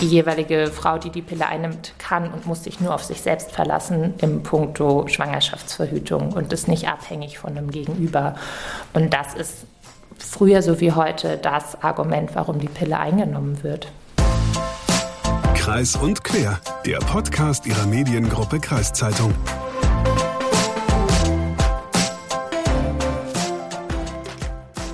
die jeweilige Frau, die die Pille einnimmt, kann und muss sich nur auf sich selbst verlassen im Punkto Schwangerschaftsverhütung und ist nicht abhängig von einem Gegenüber. Und das ist früher so wie heute das Argument, warum die Pille eingenommen wird. Kreis und Quer, der Podcast ihrer Mediengruppe Kreiszeitung.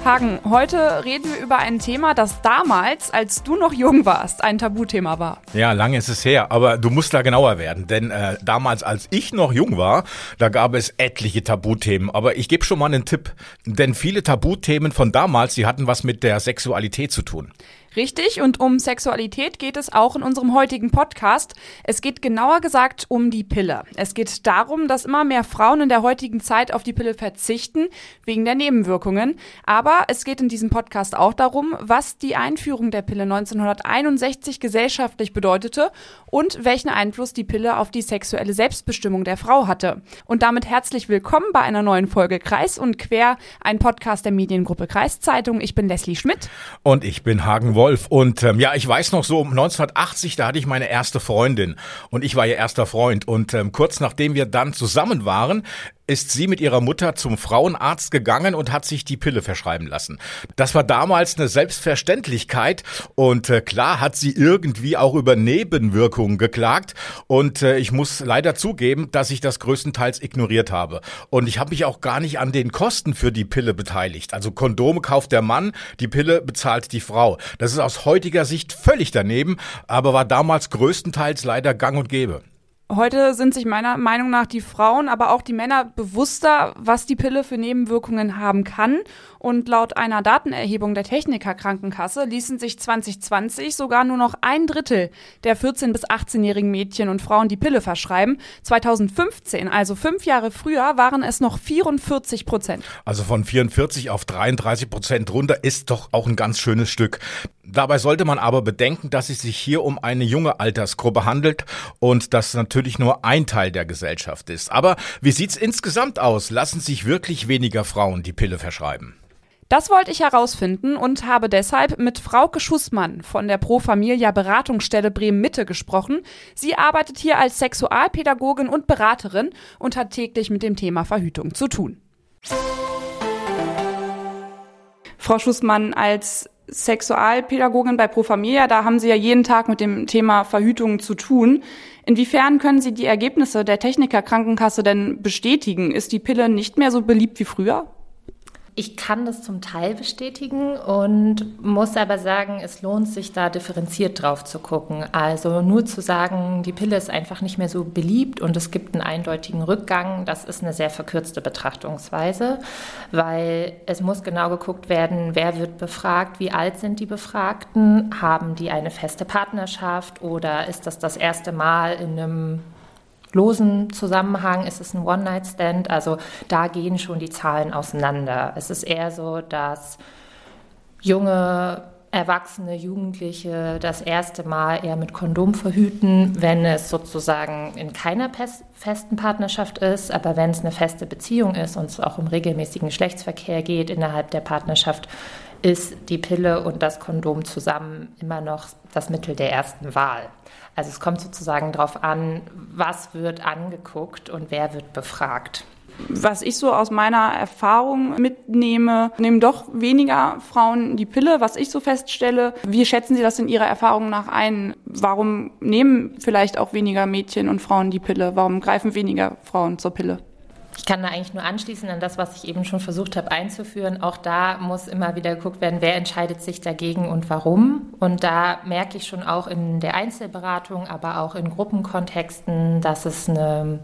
Hagen, heute reden wir über ein Thema, das damals, als du noch jung warst, ein Tabuthema war. Ja, lange ist es her, aber du musst da genauer werden, denn äh, damals, als ich noch jung war, da gab es etliche Tabuthemen. Aber ich gebe schon mal einen Tipp, denn viele Tabuthemen von damals, die hatten was mit der Sexualität zu tun. Richtig, und um Sexualität geht es auch in unserem heutigen Podcast. Es geht genauer gesagt um die Pille. Es geht darum, dass immer mehr Frauen in der heutigen Zeit auf die Pille verzichten, wegen der Nebenwirkungen. Aber es geht in diesem Podcast auch darum, was die Einführung der Pille 1961 gesellschaftlich bedeutete und welchen Einfluss die Pille auf die sexuelle Selbstbestimmung der Frau hatte. Und damit herzlich willkommen bei einer neuen Folge Kreis und Quer, ein Podcast der Mediengruppe Kreiszeitung. Ich bin Leslie Schmidt. Und ich bin Hagen Wolf. Wolf. Und ähm, ja, ich weiß noch so, 1980, da hatte ich meine erste Freundin und ich war ihr erster Freund. Und ähm, kurz nachdem wir dann zusammen waren, ist sie mit ihrer Mutter zum Frauenarzt gegangen und hat sich die Pille verschreiben lassen. Das war damals eine Selbstverständlichkeit und äh, klar hat sie irgendwie auch über Nebenwirkungen geklagt und äh, ich muss leider zugeben, dass ich das größtenteils ignoriert habe. Und ich habe mich auch gar nicht an den Kosten für die Pille beteiligt. Also Kondome kauft der Mann, die Pille bezahlt die Frau. Das ist aus heutiger Sicht völlig daneben, aber war damals größtenteils leider gang und gäbe. Heute sind sich meiner Meinung nach die Frauen, aber auch die Männer bewusster, was die Pille für Nebenwirkungen haben kann. Und laut einer Datenerhebung der Techniker Krankenkasse ließen sich 2020 sogar nur noch ein Drittel der 14- bis 18-jährigen Mädchen und Frauen die Pille verschreiben. 2015, also fünf Jahre früher, waren es noch 44 Prozent. Also von 44 auf 33 Prozent runter ist doch auch ein ganz schönes Stück. Dabei sollte man aber bedenken, dass es sich hier um eine junge Altersgruppe handelt und das natürlich nur ein Teil der Gesellschaft ist. Aber wie sieht's insgesamt aus? Lassen sich wirklich weniger Frauen die Pille verschreiben? Das wollte ich herausfinden und habe deshalb mit Frauke Schussmann von der Pro Familia Beratungsstelle Bremen Mitte gesprochen. Sie arbeitet hier als Sexualpädagogin und Beraterin und hat täglich mit dem Thema Verhütung zu tun. Frau Schussmann, als Sexualpädagogin bei Pro Familia, da haben Sie ja jeden Tag mit dem Thema Verhütung zu tun. Inwiefern können Sie die Ergebnisse der Techniker Krankenkasse denn bestätigen? Ist die Pille nicht mehr so beliebt wie früher? Ich kann das zum Teil bestätigen und muss aber sagen, es lohnt sich da differenziert drauf zu gucken. Also nur zu sagen, die Pille ist einfach nicht mehr so beliebt und es gibt einen eindeutigen Rückgang, das ist eine sehr verkürzte Betrachtungsweise, weil es muss genau geguckt werden, wer wird befragt, wie alt sind die Befragten, haben die eine feste Partnerschaft oder ist das das erste Mal in einem losen Zusammenhang, ist es ein One-Night-Stand. Also da gehen schon die Zahlen auseinander. Es ist eher so, dass junge Erwachsene, Jugendliche das erste Mal eher mit Kondom verhüten, wenn es sozusagen in keiner festen Partnerschaft ist. Aber wenn es eine feste Beziehung ist und es auch um regelmäßigen Geschlechtsverkehr geht innerhalb der Partnerschaft, ist die Pille und das Kondom zusammen immer noch das Mittel der ersten Wahl. Also es kommt sozusagen darauf an, was wird angeguckt und wer wird befragt. Was ich so aus meiner Erfahrung mitnehme, nehmen doch weniger Frauen die Pille, was ich so feststelle. Wie schätzen Sie das in Ihrer Erfahrung nach ein? Warum nehmen vielleicht auch weniger Mädchen und Frauen die Pille? Warum greifen weniger Frauen zur Pille? Ich kann da eigentlich nur anschließen an das, was ich eben schon versucht habe einzuführen. Auch da muss immer wieder geguckt werden, wer entscheidet sich dagegen und warum. Und da merke ich schon auch in der Einzelberatung, aber auch in Gruppenkontexten, dass es eine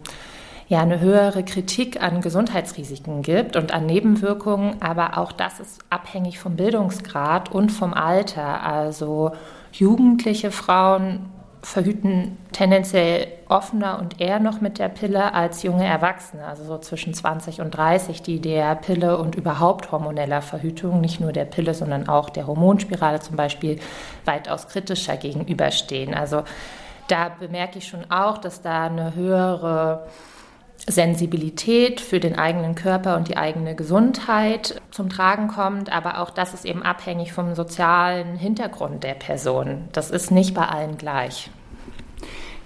ja, eine höhere Kritik an Gesundheitsrisiken gibt und an Nebenwirkungen, aber auch das ist abhängig vom Bildungsgrad und vom Alter. Also jugendliche Frauen verhüten tendenziell offener und eher noch mit der Pille als junge Erwachsene, also so zwischen 20 und 30, die der Pille und überhaupt hormoneller Verhütung, nicht nur der Pille, sondern auch der Hormonspirale zum Beispiel, weitaus kritischer gegenüberstehen. Also da bemerke ich schon auch, dass da eine höhere Sensibilität für den eigenen Körper und die eigene Gesundheit zum Tragen kommt, aber auch das ist eben abhängig vom sozialen Hintergrund der Person. Das ist nicht bei allen gleich.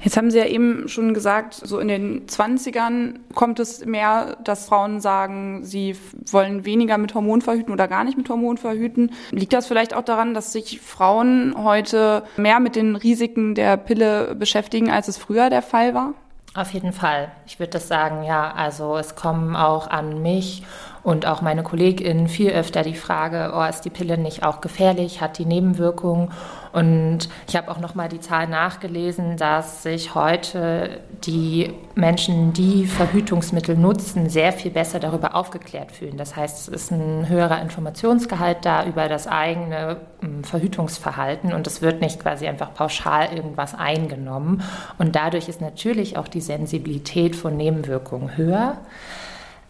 Jetzt haben Sie ja eben schon gesagt, so in den 20ern kommt es mehr, dass Frauen sagen, sie wollen weniger mit Hormon verhüten oder gar nicht mit Hormon verhüten. Liegt das vielleicht auch daran, dass sich Frauen heute mehr mit den Risiken der Pille beschäftigen, als es früher der Fall war? Auf jeden Fall. Ich würde das sagen, ja. Also es kommen auch an mich und auch meine KollegInnen viel öfter die Frage, oh, ist die Pille nicht auch gefährlich, hat die Nebenwirkungen? Und ich habe auch noch mal die Zahl nachgelesen, dass sich heute die Menschen, die Verhütungsmittel nutzen, sehr viel besser darüber aufgeklärt fühlen. Das heißt, es ist ein höherer Informationsgehalt da über das eigene hm, Verhütungsverhalten und es wird nicht quasi einfach pauschal irgendwas eingenommen. Und dadurch ist natürlich auch die Sensibilität von Nebenwirkungen höher.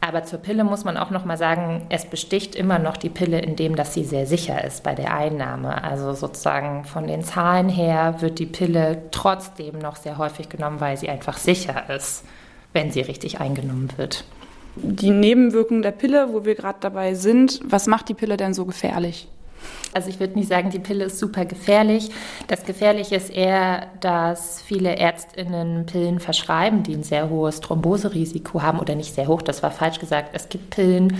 Aber zur Pille muss man auch noch mal sagen, es besticht immer noch die Pille in dem, dass sie sehr sicher ist bei der Einnahme. Also sozusagen von den Zahlen her wird die Pille trotzdem noch sehr häufig genommen, weil sie einfach sicher ist, wenn sie richtig eingenommen wird. Die Nebenwirkungen der Pille, wo wir gerade dabei sind, was macht die Pille denn so gefährlich? Also ich würde nicht sagen, die Pille ist super gefährlich. Das Gefährliche ist eher, dass viele Ärztinnen Pillen verschreiben, die ein sehr hohes Thromboserisiko haben oder nicht sehr hoch, das war falsch gesagt. Es gibt Pillen,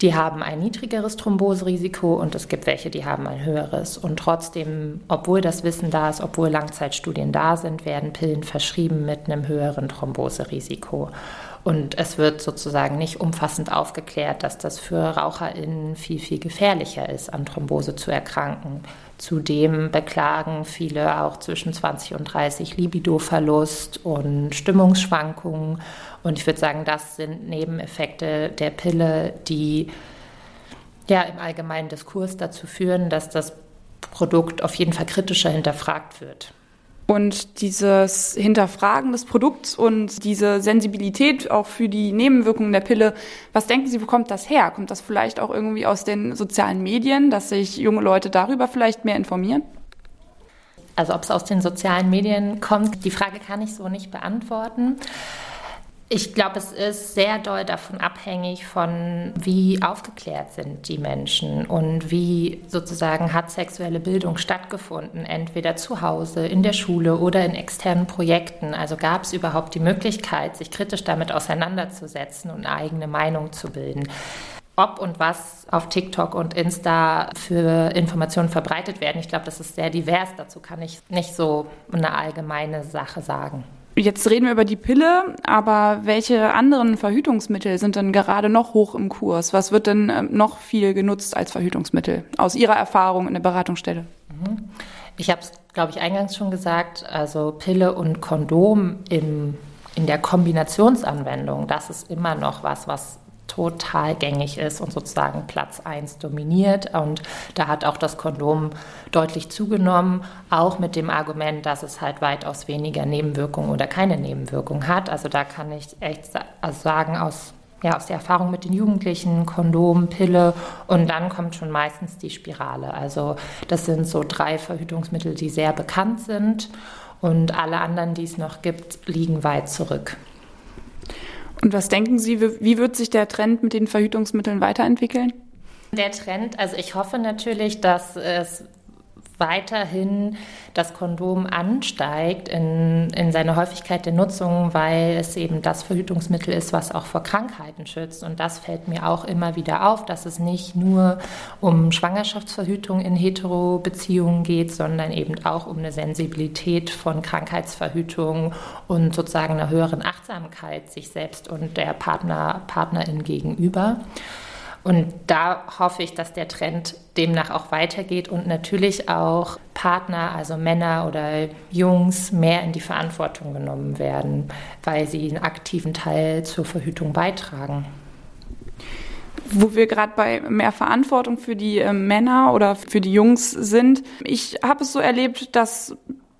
die haben ein niedrigeres Thromboserisiko und es gibt welche, die haben ein höheres. Und trotzdem, obwohl das Wissen da ist, obwohl Langzeitstudien da sind, werden Pillen verschrieben mit einem höheren Thromboserisiko. Und es wird sozusagen nicht umfassend aufgeklärt, dass das für RaucherInnen viel, viel gefährlicher ist, an Thrombose zu erkranken. Zudem beklagen viele auch zwischen 20 und 30 Libidoverlust und Stimmungsschwankungen. Und ich würde sagen, das sind Nebeneffekte der Pille, die ja im allgemeinen Diskurs dazu führen, dass das Produkt auf jeden Fall kritischer hinterfragt wird. Und dieses Hinterfragen des Produkts und diese Sensibilität auch für die Nebenwirkungen der Pille, was denken Sie, wo kommt das her? Kommt das vielleicht auch irgendwie aus den sozialen Medien, dass sich junge Leute darüber vielleicht mehr informieren? Also ob es aus den sozialen Medien kommt, die Frage kann ich so nicht beantworten. Ich glaube, es ist sehr doll davon abhängig von, wie aufgeklärt sind die Menschen und wie sozusagen hat sexuelle Bildung stattgefunden, entweder zu Hause, in der Schule oder in externen Projekten. Also gab es überhaupt die Möglichkeit, sich kritisch damit auseinanderzusetzen und eine eigene Meinung zu bilden. Ob und was auf TikTok und Insta für Informationen verbreitet werden, ich glaube, das ist sehr divers. Dazu kann ich nicht so eine allgemeine Sache sagen. Jetzt reden wir über die Pille, aber welche anderen Verhütungsmittel sind denn gerade noch hoch im Kurs? Was wird denn ähm, noch viel genutzt als Verhütungsmittel aus Ihrer Erfahrung in der Beratungsstelle? Mhm. Ich habe es, glaube ich, eingangs schon gesagt, also Pille und Kondom im, in der Kombinationsanwendung, das ist immer noch was, was total gängig ist und sozusagen Platz 1 dominiert. Und da hat auch das Kondom deutlich zugenommen, auch mit dem Argument, dass es halt weitaus weniger Nebenwirkungen oder keine Nebenwirkungen hat. Also da kann ich echt also sagen, aus ja, aus der Erfahrung mit den Jugendlichen, Kondom, Pille und dann kommt schon meistens die Spirale. Also das sind so drei Verhütungsmittel, die sehr bekannt sind und alle anderen, die es noch gibt, liegen weit zurück. Und was denken Sie, wie wird sich der Trend mit den Verhütungsmitteln weiterentwickeln? Der Trend, also ich hoffe natürlich, dass es weiterhin das Kondom ansteigt in, in seiner Häufigkeit der Nutzung, weil es eben das Verhütungsmittel ist, was auch vor Krankheiten schützt. Und das fällt mir auch immer wieder auf, dass es nicht nur um Schwangerschaftsverhütung in Hetero-Beziehungen geht, sondern eben auch um eine Sensibilität von Krankheitsverhütung und sozusagen einer höheren Achtsamkeit sich selbst und der Partner, Partnerin gegenüber. Und da hoffe ich, dass der Trend demnach auch weitergeht und natürlich auch Partner, also Männer oder Jungs, mehr in die Verantwortung genommen werden, weil sie einen aktiven Teil zur Verhütung beitragen. Wo wir gerade bei mehr Verantwortung für die äh, Männer oder für die Jungs sind. Ich habe es so erlebt, dass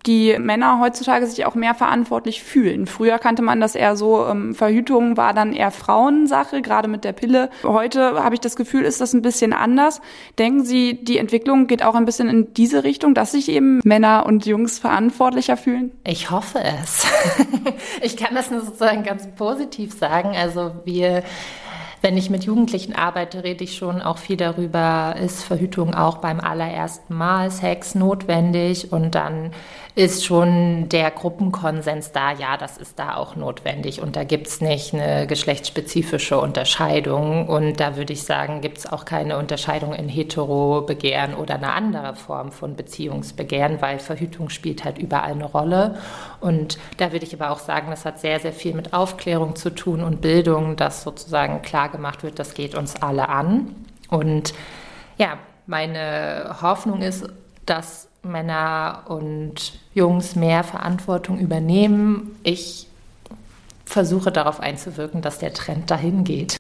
die Männer heutzutage sich auch mehr verantwortlich fühlen. Früher kannte man das eher so, ähm, Verhütung war dann eher Frauensache, gerade mit der Pille. Heute habe ich das Gefühl, ist das ein bisschen anders. Denken Sie, die Entwicklung geht auch ein bisschen in diese Richtung, dass sich eben Männer und Jungs verantwortlicher fühlen? Ich hoffe es. ich kann das nur sozusagen ganz positiv sagen. Also wir wenn ich mit Jugendlichen arbeite, rede ich schon auch viel darüber, ist Verhütung auch beim allerersten Mal Sex notwendig? Und dann ist schon der Gruppenkonsens da, ja, das ist da auch notwendig. Und da gibt es nicht eine geschlechtsspezifische Unterscheidung. Und da würde ich sagen, gibt es auch keine Unterscheidung in Hetero-Begehren oder eine andere Form von Beziehungsbegehren, weil Verhütung spielt halt überall eine Rolle. Und da würde ich aber auch sagen, das hat sehr, sehr viel mit Aufklärung zu tun und Bildung, dass sozusagen klar gemacht wird, das geht uns alle an und ja, meine Hoffnung ist, dass Männer und Jungs mehr Verantwortung übernehmen. Ich versuche darauf einzuwirken, dass der Trend dahin geht.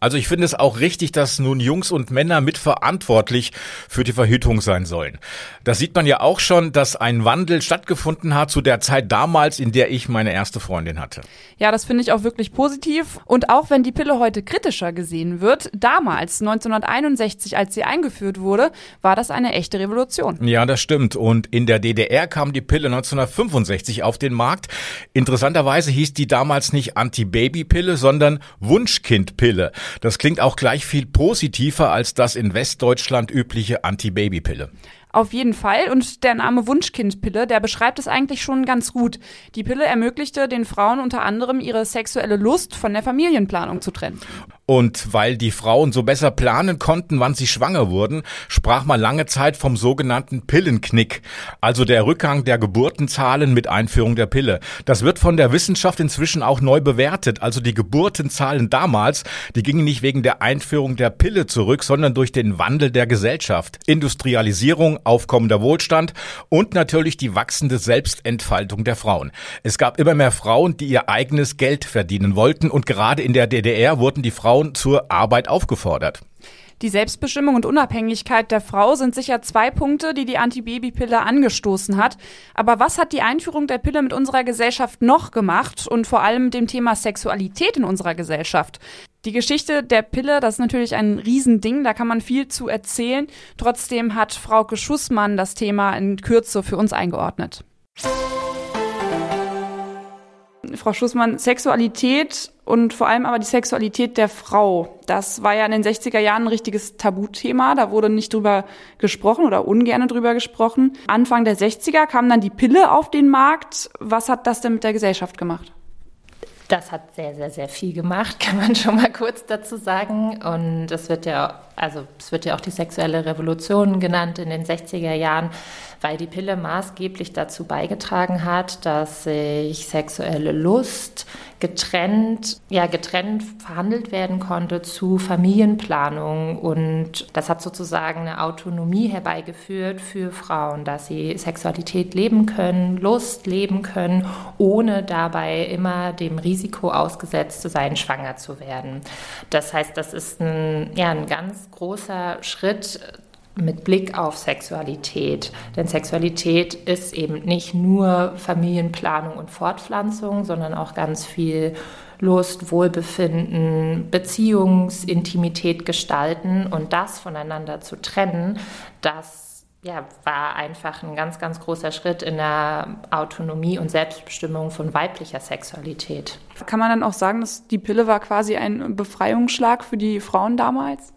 Also ich finde es auch richtig, dass nun Jungs und Männer mitverantwortlich für die Verhütung sein sollen. Da sieht man ja auch schon, dass ein Wandel stattgefunden hat zu der Zeit damals, in der ich meine erste Freundin hatte. Ja, das finde ich auch wirklich positiv. Und auch wenn die Pille heute kritischer gesehen wird, damals, 1961, als sie eingeführt wurde, war das eine echte Revolution. Ja, das stimmt. Und in der DDR kam die Pille 1965 auf den Markt. Interessanterweise hieß die damals nicht Anti-Baby-Pille, sondern Wunschkind-Pille. Das klingt auch gleich viel positiver als das in Westdeutschland übliche Anti-Baby-Pille. Auf jeden Fall. Und der Name Wunschkindpille, der beschreibt es eigentlich schon ganz gut. Die Pille ermöglichte den Frauen unter anderem ihre sexuelle Lust von der Familienplanung zu trennen. Und weil die Frauen so besser planen konnten, wann sie schwanger wurden, sprach man lange Zeit vom sogenannten Pillenknick, also der Rückgang der Geburtenzahlen mit Einführung der Pille. Das wird von der Wissenschaft inzwischen auch neu bewertet. Also die Geburtenzahlen damals, die gingen nicht wegen der Einführung der Pille zurück, sondern durch den Wandel der Gesellschaft. Industrialisierung, aufkommender Wohlstand und natürlich die wachsende Selbstentfaltung der Frauen. Es gab immer mehr Frauen, die ihr eigenes Geld verdienen wollten und gerade in der DDR wurden die Frauen Frauen zur Arbeit aufgefordert. Die Selbstbestimmung und Unabhängigkeit der Frau sind sicher zwei Punkte, die die Antibabypille angestoßen hat. Aber was hat die Einführung der Pille mit unserer Gesellschaft noch gemacht und vor allem dem Thema Sexualität in unserer Gesellschaft? Die Geschichte der Pille, das ist natürlich ein Riesending, da kann man viel zu erzählen. Trotzdem hat Frauke Schussmann das Thema in Kürze für uns eingeordnet. Frau Schussmann, Sexualität und vor allem aber die Sexualität der Frau, das war ja in den 60er Jahren ein richtiges Tabuthema. Da wurde nicht drüber gesprochen oder ungern drüber gesprochen. Anfang der 60er kam dann die Pille auf den Markt. Was hat das denn mit der Gesellschaft gemacht? Das hat sehr, sehr, sehr viel gemacht, kann man schon mal kurz dazu sagen. Und es wird ja, also es wird ja auch die sexuelle Revolution genannt in den 60er Jahren weil die Pille maßgeblich dazu beigetragen hat, dass sich sexuelle Lust getrennt, ja, getrennt verhandelt werden konnte zu Familienplanung. Und das hat sozusagen eine Autonomie herbeigeführt für Frauen, dass sie Sexualität leben können, Lust leben können, ohne dabei immer dem Risiko ausgesetzt zu sein, schwanger zu werden. Das heißt, das ist ein, ja, ein ganz großer Schritt mit Blick auf Sexualität. Denn Sexualität ist eben nicht nur Familienplanung und Fortpflanzung, sondern auch ganz viel Lust, Wohlbefinden, Beziehungsintimität gestalten und das voneinander zu trennen, das ja, war einfach ein ganz, ganz großer Schritt in der Autonomie und Selbstbestimmung von weiblicher Sexualität. Kann man dann auch sagen, dass die Pille war quasi ein Befreiungsschlag für die Frauen damals?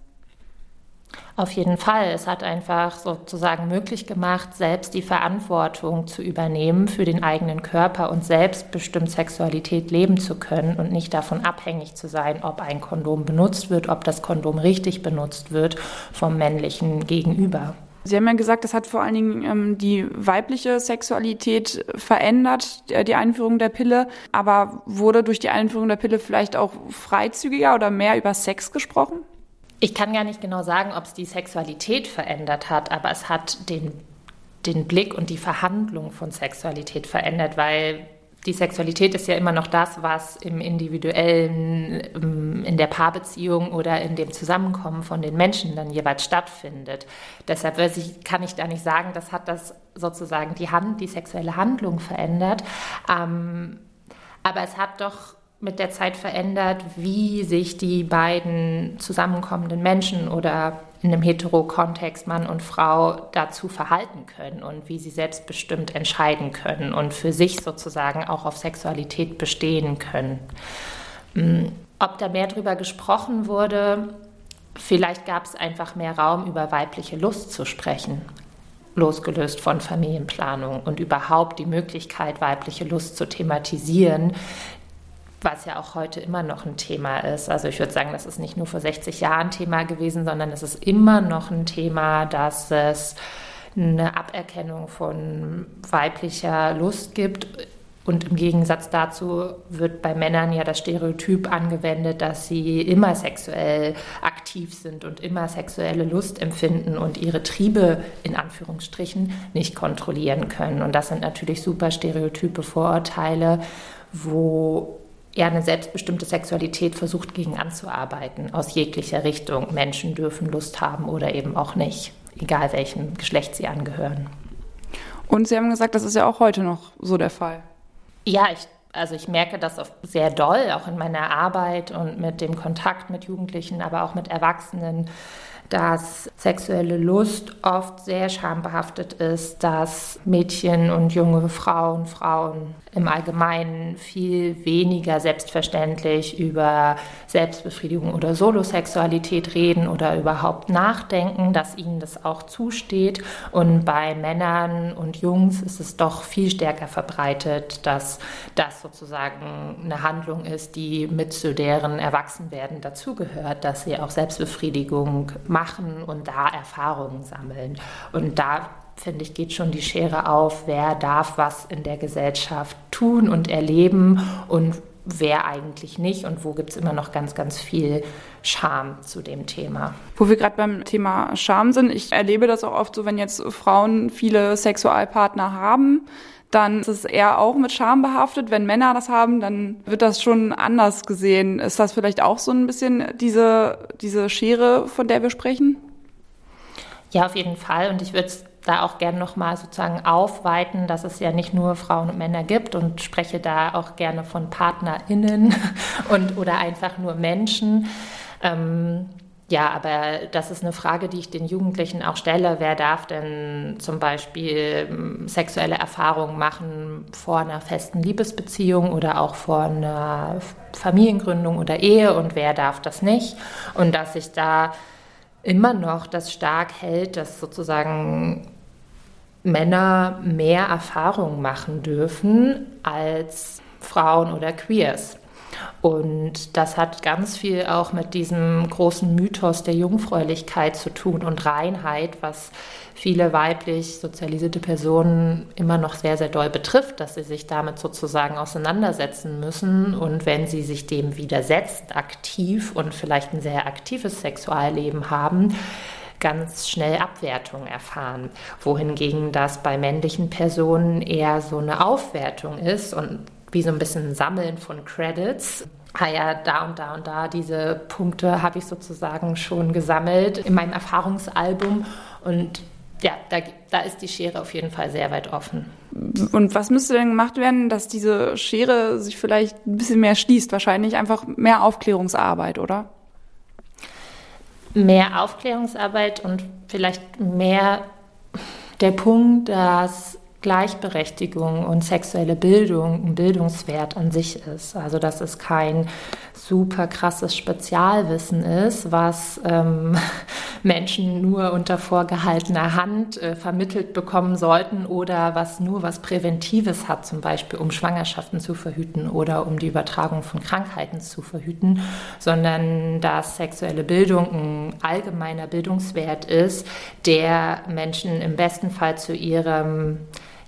Auf jeden Fall. Es hat einfach sozusagen möglich gemacht, selbst die Verantwortung zu übernehmen für den eigenen Körper und selbstbestimmt Sexualität leben zu können und nicht davon abhängig zu sein, ob ein Kondom benutzt wird, ob das Kondom richtig benutzt wird vom männlichen Gegenüber. Sie haben ja gesagt, das hat vor allen Dingen ähm, die weibliche Sexualität verändert, äh, die Einführung der Pille. Aber wurde durch die Einführung der Pille vielleicht auch freizügiger oder mehr über Sex gesprochen? Ich kann gar nicht genau sagen, ob es die Sexualität verändert hat, aber es hat den, den Blick und die Verhandlung von Sexualität verändert, weil die Sexualität ist ja immer noch das, was im individuellen, ähm, in der Paarbeziehung oder in dem Zusammenkommen von den Menschen dann jeweils stattfindet. Deshalb kann ich da nicht sagen, das hat das sozusagen die Hand, die sexuelle Handlung verändert. Ähm, aber es hat doch mit der Zeit verändert, wie sich die beiden zusammenkommenden Menschen oder in einem Hetero-Kontext Mann und Frau dazu verhalten können und wie sie selbstbestimmt entscheiden können und für sich sozusagen auch auf Sexualität bestehen können. Hm, ob da mehr drüber gesprochen wurde, vielleicht gab es einfach mehr Raum, über weibliche Lust zu sprechen losgelöst von Familienplanung und überhaupt die Möglichkeit, weibliche Lust zu thematisieren, was ja auch heute immer noch ein Thema ist. Also ich würde sagen, das ist nicht nur vor 60 Jahren Thema gewesen, sondern es ist immer noch ein Thema, dass es eine Aberkennung von weiblicher Lust gibt. Und im Gegensatz dazu wird bei Männern ja das Stereotyp angewendet, dass sie immer sexuell aktiv sind und immer sexuelle Lust empfinden und ihre Triebe in Anführungsstrichen nicht kontrollieren können. Und das sind natürlich super stereotype Vorurteile, wo er eine selbstbestimmte Sexualität versucht gegen anzuarbeiten, aus jeglicher Richtung. Menschen dürfen Lust haben oder eben auch nicht, egal welchem Geschlecht sie angehören. Und Sie haben gesagt, das ist ja auch heute noch so der Fall. Ja, ich, also ich merke das sehr doll, auch in meiner Arbeit und mit dem Kontakt mit Jugendlichen, aber auch mit Erwachsenen dass sexuelle Lust oft sehr schambehaftet ist, dass Mädchen und junge Frauen, Frauen im Allgemeinen viel weniger selbstverständlich über Selbstbefriedigung oder Solosexualität reden oder überhaupt nachdenken, dass ihnen das auch zusteht. Und bei Männern und Jungs ist es doch viel stärker verbreitet, dass das sozusagen eine Handlung ist, die mit zu deren Erwachsenwerden dazugehört, dass sie auch Selbstbefriedigung machen und da Erfahrungen sammeln. Und da finde ich, geht schon die Schere auf, wer darf was in der Gesellschaft tun und erleben und wer eigentlich nicht und wo gibt es immer noch ganz, ganz viel Scham zu dem Thema. Wo wir gerade beim Thema Scham sind, ich erlebe das auch oft so, wenn jetzt Frauen viele Sexualpartner haben, dann ist es eher auch mit Scham behaftet. Wenn Männer das haben, dann wird das schon anders gesehen. Ist das vielleicht auch so ein bisschen diese, diese Schere, von der wir sprechen? Ja, auf jeden Fall. Und ich würde es da auch gerne nochmal sozusagen aufweiten, dass es ja nicht nur Frauen und Männer gibt und spreche da auch gerne von PartnerInnen und oder einfach nur Menschen. Ähm, ja, aber das ist eine Frage, die ich den Jugendlichen auch stelle. Wer darf denn zum Beispiel ähm, sexuelle Erfahrungen machen vor einer festen Liebesbeziehung oder auch vor einer Familiengründung oder Ehe und wer darf das nicht? Und dass sich da immer noch das stark hält, dass sozusagen Männer mehr Erfahrungen machen dürfen als Frauen oder Queers. Und das hat ganz viel auch mit diesem großen Mythos der Jungfräulichkeit zu tun und Reinheit, was viele weiblich sozialisierte Personen immer noch sehr, sehr doll betrifft, dass sie sich damit sozusagen auseinandersetzen müssen. Und wenn sie sich dem widersetzt, aktiv und vielleicht ein sehr aktives Sexualleben haben, ganz schnell Abwertung erfahren, wohingegen das bei männlichen Personen eher so eine Aufwertung ist und wie so ein bisschen Sammeln von Credits. Ah ja, da und da und da, diese Punkte habe ich sozusagen schon gesammelt in meinem Erfahrungsalbum und ja, da, da ist die Schere auf jeden Fall sehr weit offen. Und was müsste denn gemacht werden, dass diese Schere sich vielleicht ein bisschen mehr schließt? Wahrscheinlich einfach mehr Aufklärungsarbeit, oder? Mehr Aufklärungsarbeit und vielleicht mehr der Punkt, dass Gleichberechtigung und sexuelle Bildung ein Bildungswert an sich ist. Also dass es kein super krasses Spezialwissen ist, was ähm, Menschen nur unter vorgehaltener Hand äh, vermittelt bekommen sollten oder was nur was Präventives hat, zum Beispiel um Schwangerschaften zu verhüten oder um die Übertragung von Krankheiten zu verhüten, sondern dass sexuelle Bildung ein allgemeiner Bildungswert ist, der Menschen im besten Fall zu ihrem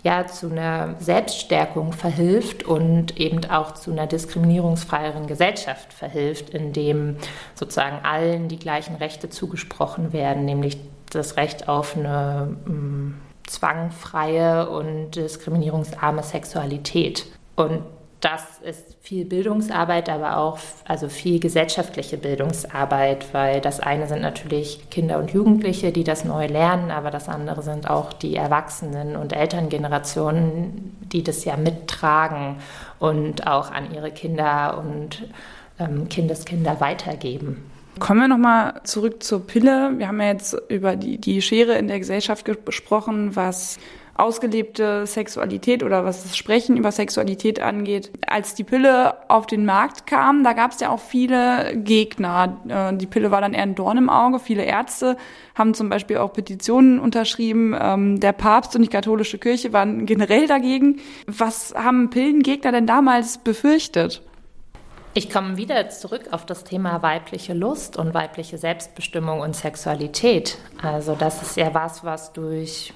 ja zu einer Selbststärkung verhilft und eben auch zu einer diskriminierungsfreieren Gesellschaft verhilft, indem sozusagen allen die gleichen Rechte zugesprochen werden, nämlich das Recht auf eine mh, mm, zwangfreie und diskriminierungsarme Sexualität. Und das ist viel Bildungsarbeit, aber auch also viel gesellschaftliche Bildungsarbeit, weil das eine sind natürlich Kinder und Jugendliche, die das neu lernen, aber das andere sind auch die Erwachsenen und Elterngenerationen, die das ja mittragen und auch an ihre Kinder und ähm, Kindeskinder weitergeben. Kommen wir nochmal zurück zur Pille. Wir haben ja jetzt über die, die Schere in der Gesellschaft gesprochen, was ausgelebte Sexualität oder was das Sprechen über Sexualität angeht. Als die Pille auf den Markt kam, da gab es ja auch viele Gegner. Äh, die Pille war dann eher ein Dorn im Auge. Viele Ärzte haben zum Beispiel auch Petitionen unterschrieben. Ähm, der Papst und die katholische Kirche waren generell dagegen. Was haben Pillengegner denn damals befürchtet? Ich komme wieder zurück auf das Thema weibliche Lust und weibliche Selbstbestimmung und Sexualität. Also das ist ja was, was durch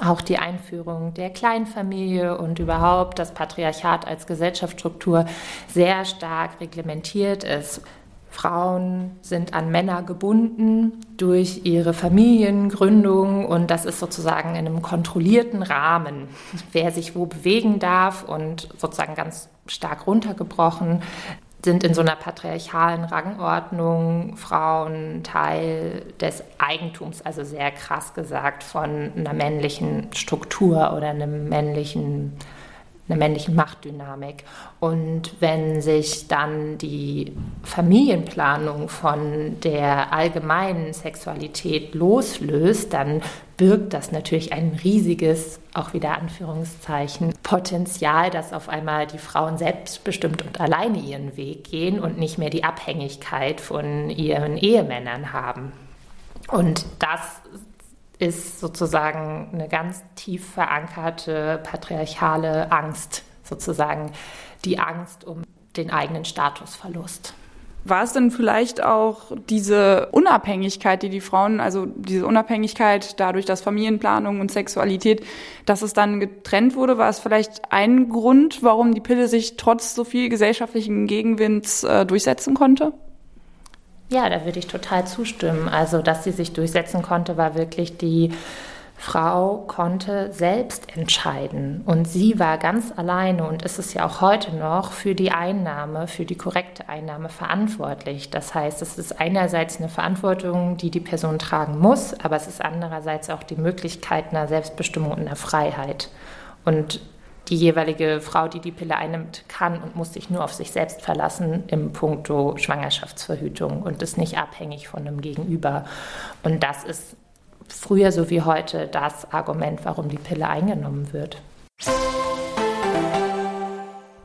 auch die Einführung der Kleinfamilie und überhaupt das Patriarchat als Gesellschaftsstruktur sehr stark reglementiert ist. Frauen sind an Männer gebunden durch ihre Familiengründung und das ist sozusagen in einem kontrollierten Rahmen, wer sich wo bewegen darf und sozusagen ganz stark runtergebrochen sind in so einer patriarchalen Rangordnung Frauen Teil des Eigentums, also sehr krass gesagt, von einer männlichen Struktur oder einem männlichen einer männlichen Machtdynamik. Und wenn sich dann die Familienplanung von der allgemeinen Sexualität loslöst, dann birgt das natürlich ein riesiges, auch wieder Anführungszeichen, Potenzial, dass auf einmal die Frauen selbstbestimmt und alleine ihren Weg gehen und nicht mehr die Abhängigkeit von ihren Ehemännern haben. Und das ist sozusagen eine ganz tief verankerte patriarchale Angst, sozusagen die Angst um den eigenen Statusverlust. War es denn vielleicht auch diese Unabhängigkeit, die die Frauen, also diese Unabhängigkeit dadurch, dass Familienplanung und Sexualität, dass es dann getrennt wurde, war es vielleicht ein Grund, warum die Pille sich trotz so viel gesellschaftlichen Gegenwinds äh, durchsetzen konnte? Ja, da würde ich total zustimmen. Also, dass sie sich durchsetzen konnte, war wirklich die Frau konnte selbst entscheiden und sie war ganz alleine und ist es ja auch heute noch für die Einnahme, für die korrekte Einnahme verantwortlich. Das heißt, es ist einerseits eine Verantwortung, die die Person tragen muss, aber es ist andererseits auch die Möglichkeit einer Selbstbestimmung und einer Freiheit. Und die jeweilige Frau, die die Pille einnimmt, kann und muss sich nur auf sich selbst verlassen im Punkto Schwangerschaftsverhütung und ist nicht abhängig von einem Gegenüber. Und das ist früher so wie heute das Argument, warum die Pille eingenommen wird.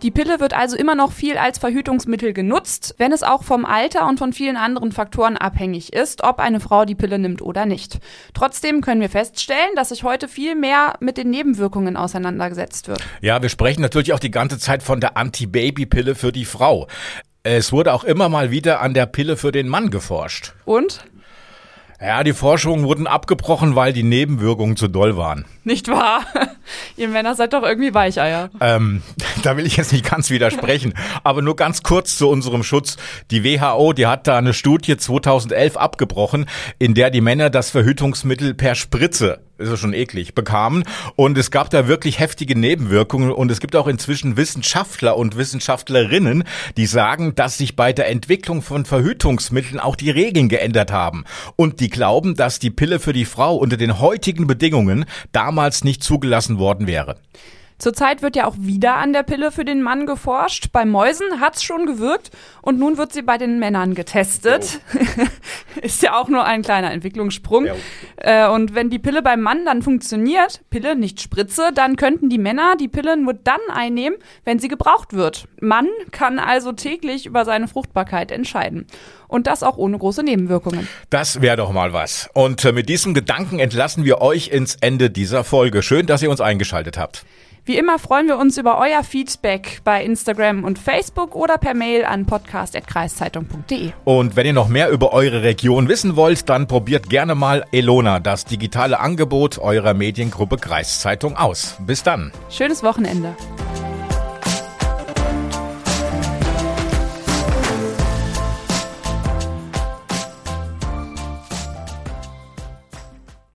Die Pille wird also immer noch viel als Verhütungsmittel genutzt, wenn es auch vom Alter und von vielen anderen Faktoren abhängig ist, ob eine Frau die Pille nimmt oder nicht. Trotzdem können wir feststellen, dass sich heute viel mehr mit den Nebenwirkungen auseinandergesetzt wird. Ja, wir sprechen natürlich auch die ganze Zeit von der Anti-Baby-Pille für die Frau. Es wurde auch immer mal wieder an der Pille für den Mann geforscht. Und? Ja, die Forschungen wurden abgebrochen, weil die Nebenwirkungen zu doll waren. Nicht wahr? Ihr Männer seid doch irgendwie Weicheier. Ähm, da will ich jetzt nicht ganz widersprechen, aber nur ganz kurz zu unserem Schutz. Die WHO, die hat da eine Studie 2011 abgebrochen, in der die Männer das Verhütungsmittel per Spritze ist ja schon eklig, bekamen. Und es gab da wirklich heftige Nebenwirkungen. Und es gibt auch inzwischen Wissenschaftler und Wissenschaftlerinnen, die sagen, dass sich bei der Entwicklung von Verhütungsmitteln auch die Regeln geändert haben. Und die glauben, dass die Pille für die Frau unter den heutigen Bedingungen damals nicht zugelassen worden wäre. Zurzeit wird ja auch wieder an der Pille für den Mann geforscht. Bei Mäusen hat es schon gewirkt und nun wird sie bei den Männern getestet. Ist ja auch nur ein kleiner Entwicklungssprung. Äh, und wenn die Pille beim Mann dann funktioniert, Pille, nicht Spritze, dann könnten die Männer die Pille nur dann einnehmen, wenn sie gebraucht wird. Mann kann also täglich über seine Fruchtbarkeit entscheiden. Und das auch ohne große Nebenwirkungen. Das wäre doch mal was. Und äh, mit diesem Gedanken entlassen wir euch ins Ende dieser Folge. Schön, dass ihr uns eingeschaltet habt. Wie immer freuen wir uns über euer Feedback bei Instagram und Facebook oder per Mail an podcast.kreiszeitung.de. Und wenn ihr noch mehr über eure Region wissen wollt, dann probiert gerne mal Elona, das digitale Angebot eurer Mediengruppe Kreiszeitung aus. Bis dann. Schönes Wochenende.